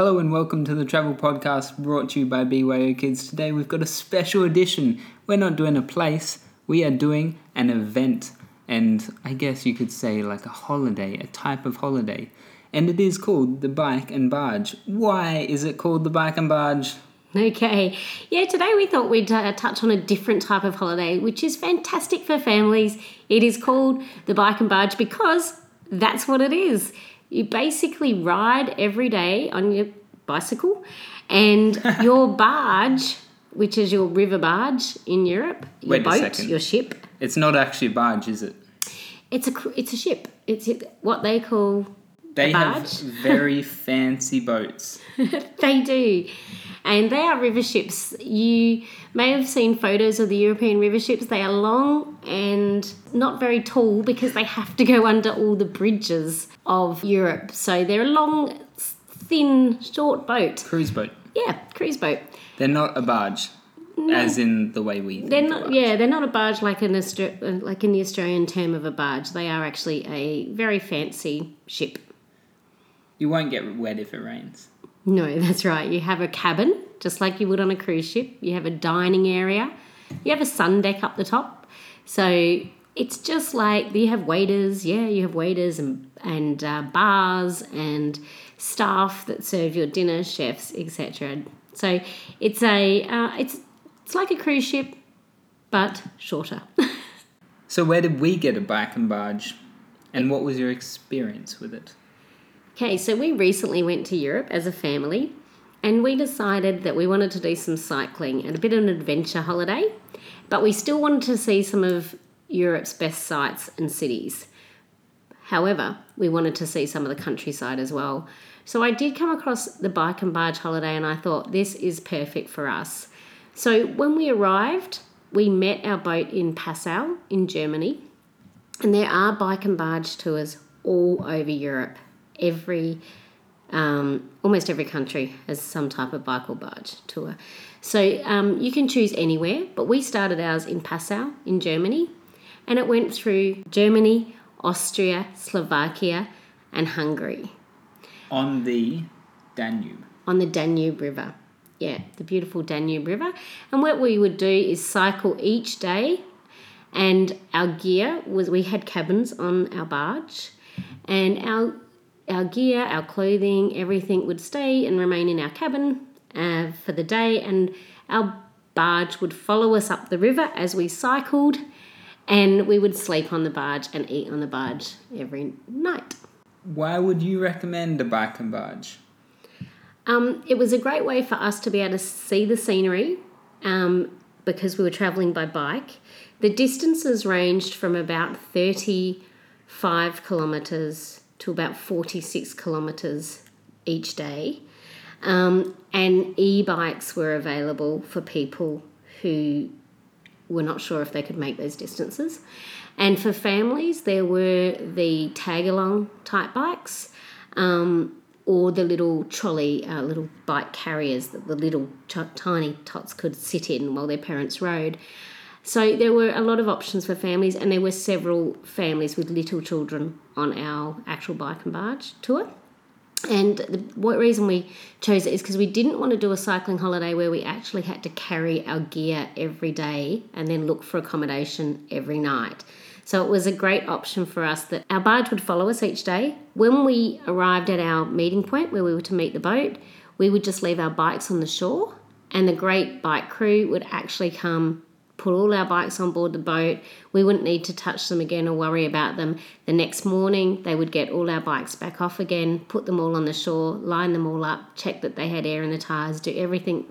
Hello and welcome to the Travel Podcast brought to you by BYO Kids. Today we've got a special edition. We're not doing a place, we are doing an event. And I guess you could say like a holiday, a type of holiday. And it is called the Bike and Barge. Why is it called the Bike and Barge? Okay. Yeah, today we thought we'd uh, touch on a different type of holiday, which is fantastic for families. It is called the Bike and Barge because that's what it is. You basically ride every day on your bicycle, and your barge, which is your river barge in Europe, your Wait boat, your ship. It's not actually a barge, is it? It's a it's a ship. It's what they call They have very fancy boats. They do. And they are river ships. You may have seen photos of the European river ships. They are long and not very tall because they have to go under all the bridges of Europe. So they're a long, thin, short boat. Cruise boat. Yeah, cruise boat. They're not a barge, as in the way we They're not. Yeah, they're not a barge like an Austra- like in the Australian term of a barge. They are actually a very fancy ship. You won't get wet if it rains. No, that's right. You have a cabin, just like you would on a cruise ship. You have a dining area. You have a sun deck up the top. So it's just like you have waiters. Yeah, you have waiters and and uh, bars and staff that serve your dinner, chefs, etc. So it's a uh, it's it's like a cruise ship, but shorter. So where did we get a bike and barge? And what was your experience with it? Okay, so we recently went to Europe as a family and we decided that we wanted to do some cycling and a bit of an adventure holiday, but we still wanted to see some of Europe's best sites and cities. However, we wanted to see some of the countryside as well. So I did come across the bike and barge holiday and I thought this is perfect for us. So when we arrived, we met our boat in Passau in Germany and there are bike and barge tours all over Europe. Every, um, almost every country has some type of bike or barge tour. So um, you can choose anywhere, but we started ours in Passau in Germany, and it went through Germany, Austria, Slovakia, and Hungary On the Danube. on the Danube River. Yeah, the beautiful Danube River. And what we would do is cycle each day, and our gear was we had cabins on our barge, and our our gear, our clothing, everything would stay and remain in our cabin uh, for the day, and our barge would follow us up the river as we cycled, and we would sleep on the barge and eat on the barge every night. Why would you recommend a bike and barge? Um, it was a great way for us to be able to see the scenery um, because we were travelling by bike. The distances ranged from about 35 kilometres to about 46 kilometres each day. Um, and e bikes were available for people who were not sure if they could make those distances. And for families, there were the tag along type bikes. Um, or the little trolley, uh, little bike carriers that the little t- tiny tots could sit in while their parents rode. So there were a lot of options for families, and there were several families with little children on our actual bike and barge tour. And the what reason we chose it is because we didn't want to do a cycling holiday where we actually had to carry our gear every day and then look for accommodation every night. So it was a great option for us that our barge would follow us each day. When we arrived at our meeting point where we were to meet the boat, we would just leave our bikes on the shore, and the great bike crew would actually come put all our bikes on board the boat. We wouldn't need to touch them again or worry about them. The next morning, they would get all our bikes back off again, put them all on the shore, line them all up, check that they had air in the tyres, do everything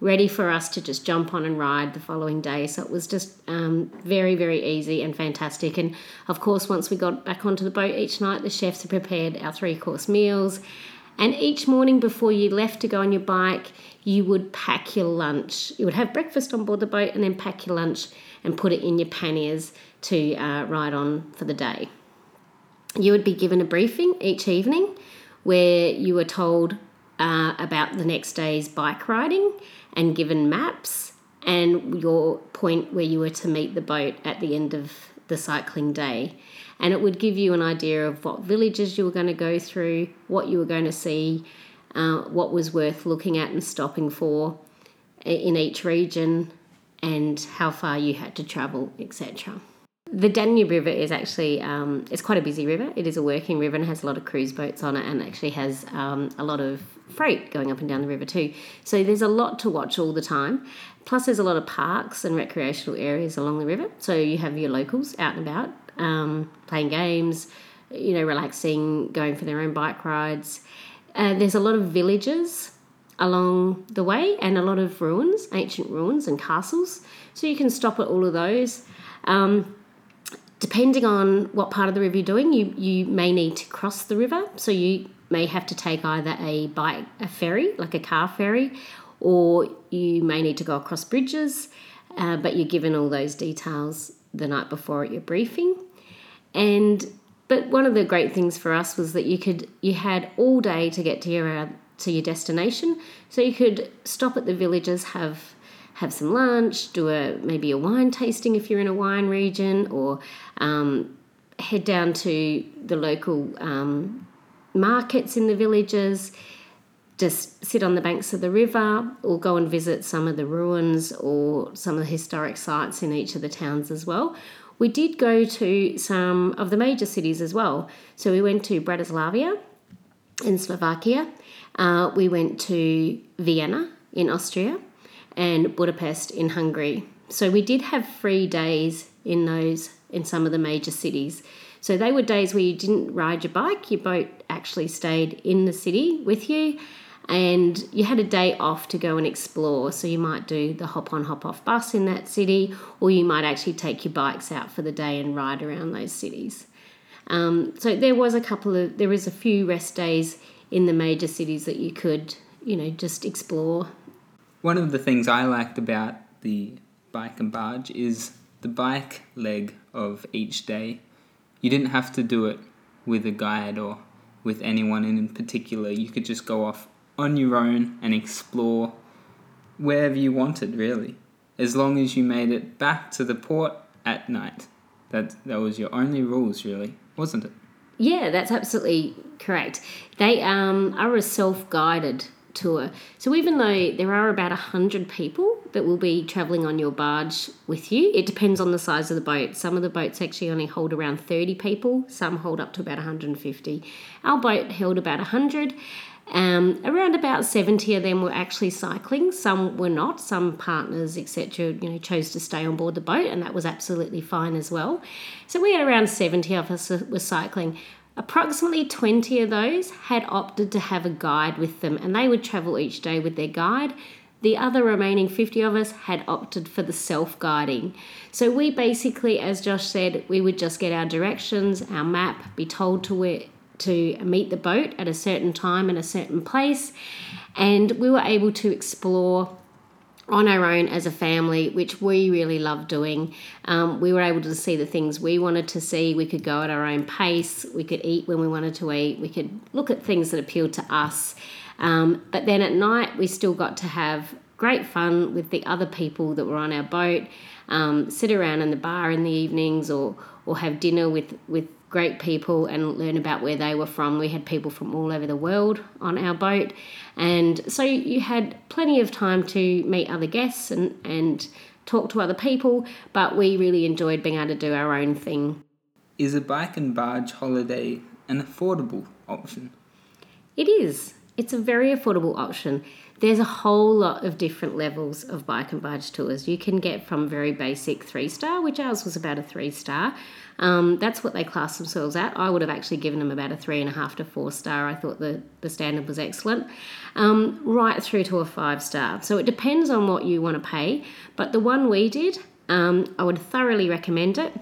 ready for us to just jump on and ride the following day. So it was just um, very, very easy and fantastic. And of course, once we got back onto the boat each night, the chefs had prepared our three course meals. And each morning before you left to go on your bike, you would pack your lunch. You would have breakfast on board the boat and then pack your lunch and put it in your panniers to uh, ride on for the day. You would be given a briefing each evening where you were told uh, about the next day's bike riding and given maps and your point where you were to meet the boat at the end of the cycling day. And it would give you an idea of what villages you were going to go through, what you were going to see, uh, what was worth looking at and stopping for in each region, and how far you had to travel, etc. The Danube River is actually um, it's quite a busy river. It is a working river and has a lot of cruise boats on it, and actually has um, a lot of freight going up and down the river too. So there's a lot to watch all the time. Plus, there's a lot of parks and recreational areas along the river. So you have your locals out and about um, playing games, you know, relaxing, going for their own bike rides. Uh, there's a lot of villages along the way and a lot of ruins, ancient ruins and castles. So you can stop at all of those. Um, depending on what part of the river you're doing, you, you may need to cross the river. So you may have to take either a bike, a ferry, like a car ferry, or you may need to go across bridges. Uh, but you're given all those details the night before at your briefing. And but one of the great things for us was that you could you had all day to get to your uh, to your destination, so you could stop at the villages, have have some lunch, do a maybe a wine tasting if you're in a wine region, or um, head down to the local um, markets in the villages. Just sit on the banks of the river, or go and visit some of the ruins or some of the historic sites in each of the towns as well. We did go to some of the major cities as well. So we went to Bratislava in Slovakia, uh, we went to Vienna in Austria, and Budapest in Hungary. So we did have free days in those in some of the major cities. So they were days where you didn't ride your bike, your boat actually stayed in the city with you and you had a day off to go and explore. So you might do the hop on, hop off bus in that city, or you might actually take your bikes out for the day and ride around those cities. Um, so there was a couple of, there was a few rest days in the major cities that you could, you know, just explore one of the things I liked about the bike and barge is the bike leg of each day. You didn't have to do it with a guide or with anyone in particular. You could just go off on your own and explore wherever you wanted, really. As long as you made it back to the port at night. That, that was your only rules, really, wasn't it? Yeah, that's absolutely correct. They um, are a self guided tour. So even though there are about 100 people that will be travelling on your barge with you, it depends on the size of the boat. Some of the boats actually only hold around 30 people, some hold up to about 150. Our boat held about 100. Um, around about 70 of them were actually cycling. Some were not. Some partners, etc., you know, chose to stay on board the boat, and that was absolutely fine as well. So we had around 70 of us were cycling. Approximately 20 of those had opted to have a guide with them and they would travel each day with their guide. The other remaining 50 of us had opted for the self guiding. So we basically, as Josh said, we would just get our directions, our map, be told to where to meet the boat at a certain time in a certain place, and we were able to explore on our own as a family, which we really love doing. Um, we were able to see the things we wanted to see. We could go at our own pace. We could eat when we wanted to eat. We could look at things that appealed to us. Um, but then at night, we still got to have great fun with the other people that were on our boat. Um, sit around in the bar in the evenings, or or have dinner with with great people and learn about where they were from. We had people from all over the world on our boat, and so you had plenty of time to meet other guests and, and talk to other people, but we really enjoyed being able to do our own thing. Is a bike and barge holiday an affordable option? It is. It's a very affordable option. There's a whole lot of different levels of bike and barge tours. You can get from very basic three star, which ours was about a three star. Um, that's what they class themselves at. I would have actually given them about a three and a half to four star. I thought the, the standard was excellent. Um, right through to a five star. So it depends on what you want to pay. But the one we did, um, I would thoroughly recommend it.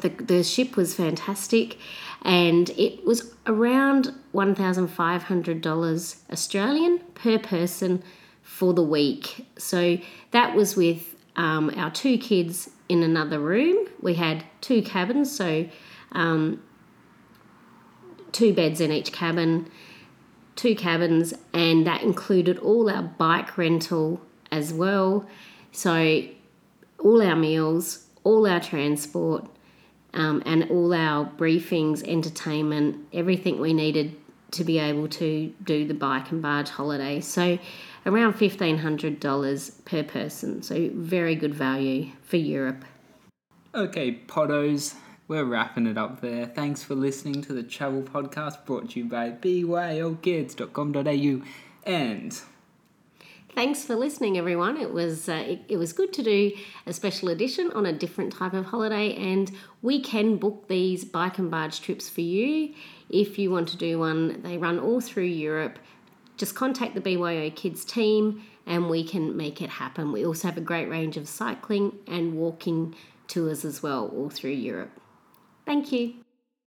The, the ship was fantastic and it was around $1,500 Australian per person for the week. So that was with um, our two kids in another room. We had two cabins, so um, two beds in each cabin, two cabins, and that included all our bike rental as well. So all our meals, all our transport, um, and all our briefings, entertainment, everything we needed to be able to do the bike and barge holiday. So around $1,500 per person. So very good value for Europe. Okay, Podos, we're wrapping it up there. Thanks for listening to the Travel Podcast brought to you by byokids.com.au and Thanks for listening, everyone. It was uh, it, it was good to do a special edition on a different type of holiday, and we can book these bike and barge trips for you if you want to do one. They run all through Europe. Just contact the BYO Kids team, and we can make it happen. We also have a great range of cycling and walking tours as well, all through Europe. Thank you.